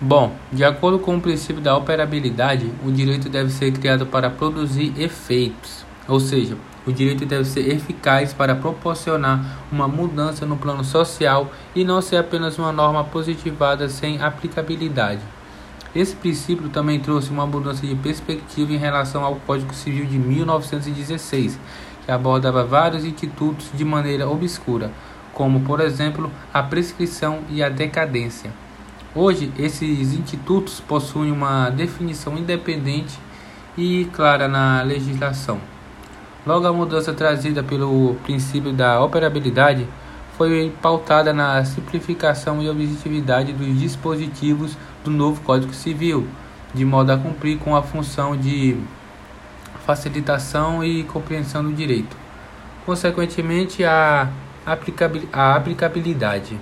Bom, de acordo com o princípio da operabilidade, o direito deve ser criado para produzir efeitos, ou seja, o direito deve ser eficaz para proporcionar uma mudança no plano social e não ser apenas uma norma positivada sem aplicabilidade. Esse princípio também trouxe uma mudança de perspectiva em relação ao Código Civil de 1916, que abordava vários institutos de maneira obscura, como, por exemplo, a prescrição e a decadência. Hoje, esses institutos possuem uma definição independente e clara na legislação. Logo, a mudança trazida pelo princípio da operabilidade foi pautada na simplificação e objetividade dos dispositivos do novo Código Civil, de modo a cumprir com a função de facilitação e compreensão do direito. Consequentemente, a aplicabilidade.